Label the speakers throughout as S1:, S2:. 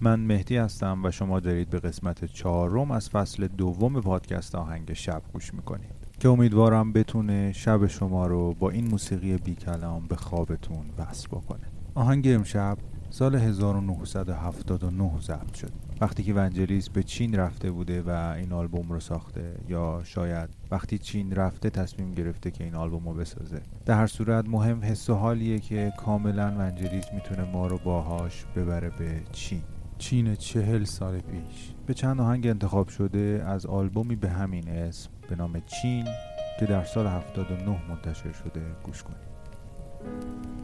S1: من مهدی هستم و شما دارید به قسمت چهارم از فصل دوم پادکست آهنگ شب گوش می‌کنید. که امیدوارم بتونه شب شما رو با این موسیقی بی کلام به خوابتون وصل بکنه. آهنگ امشب سال 1979 ضبط شد. وقتی که ونجلیس به چین رفته بوده و این آلبوم رو ساخته یا شاید وقتی چین رفته تصمیم گرفته که این آلبوم رو بسازه. در هر صورت مهم حس و حالیه که کاملا ونجلیس می‌تونه ما رو باهاش ببره به چین. چین چهل سال پیش. به چند آهنگ انتخاب شده از آلبومی به همین اسم به نام چین که در سال 79 منتشر شده. گوش کنید.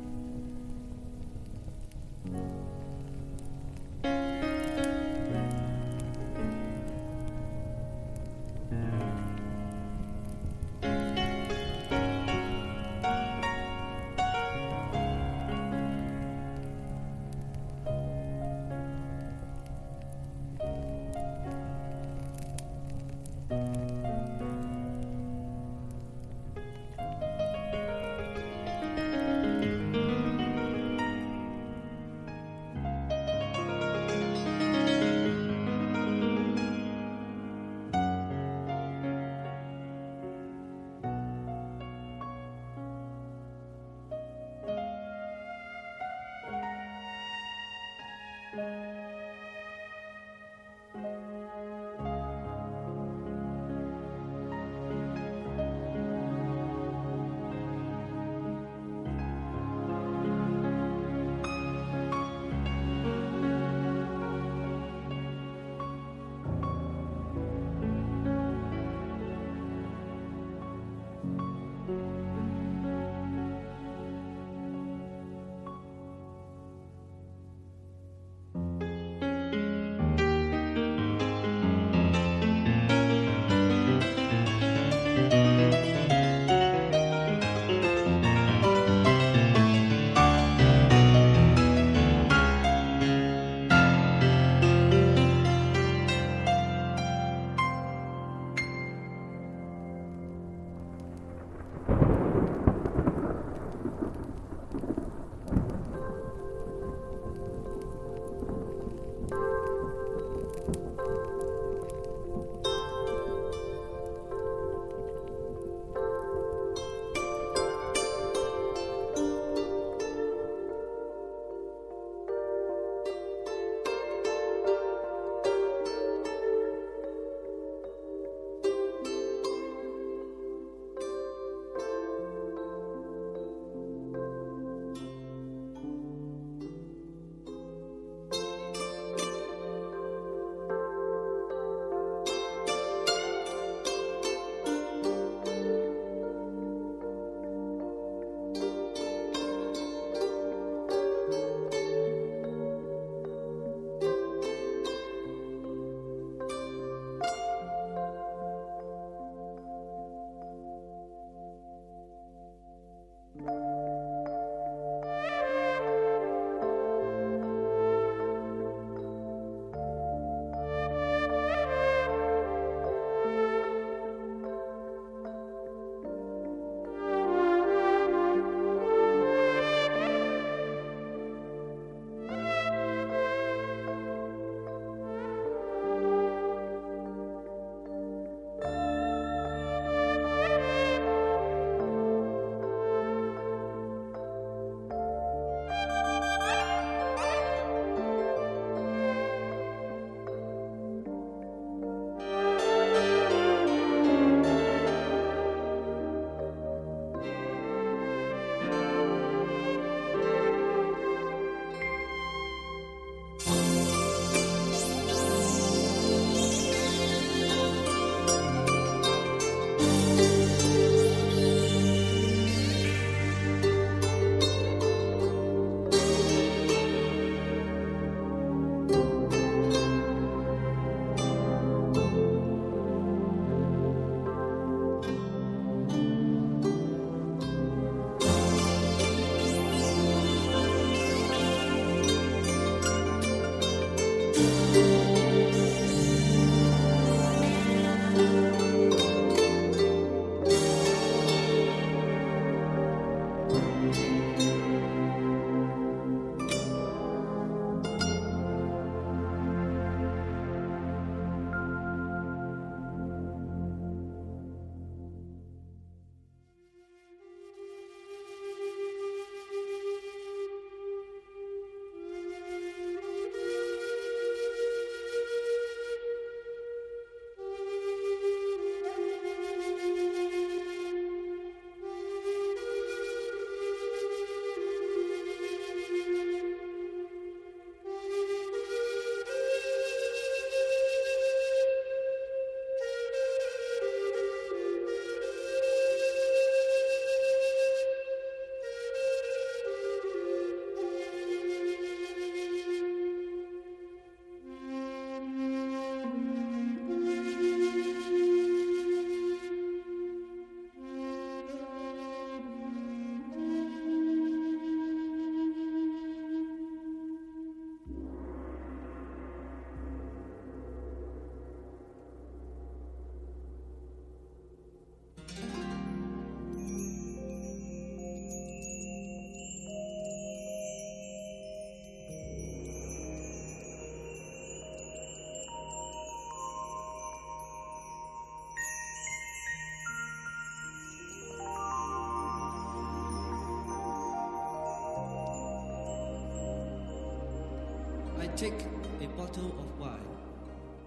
S2: Take a bottle of wine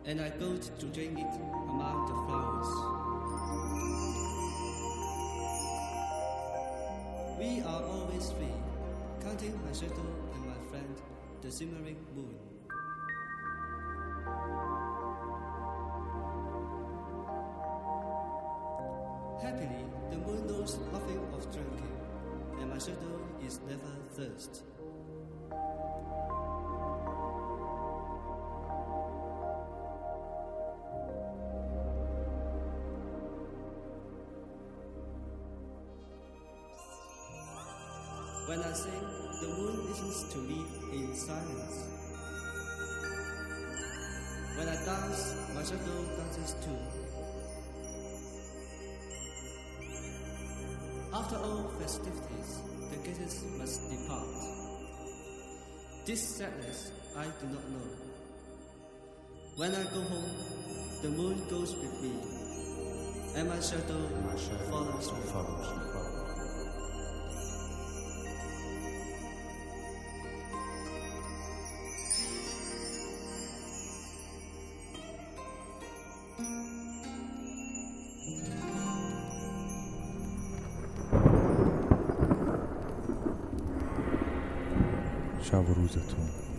S2: and I go to drink it among the flowers. We are always free, counting my shadow and my friend, the shimmering moon. Happily, the moon knows nothing of drinking, and my shadow is never thirst. When I sing, the moon listens to me in silence. When I dance, my shadow dances too. After all festivities, the guests must depart. This sadness I do not know. When I go home, the moon goes with me, and my shadow, follows me.
S1: شب و روزتون.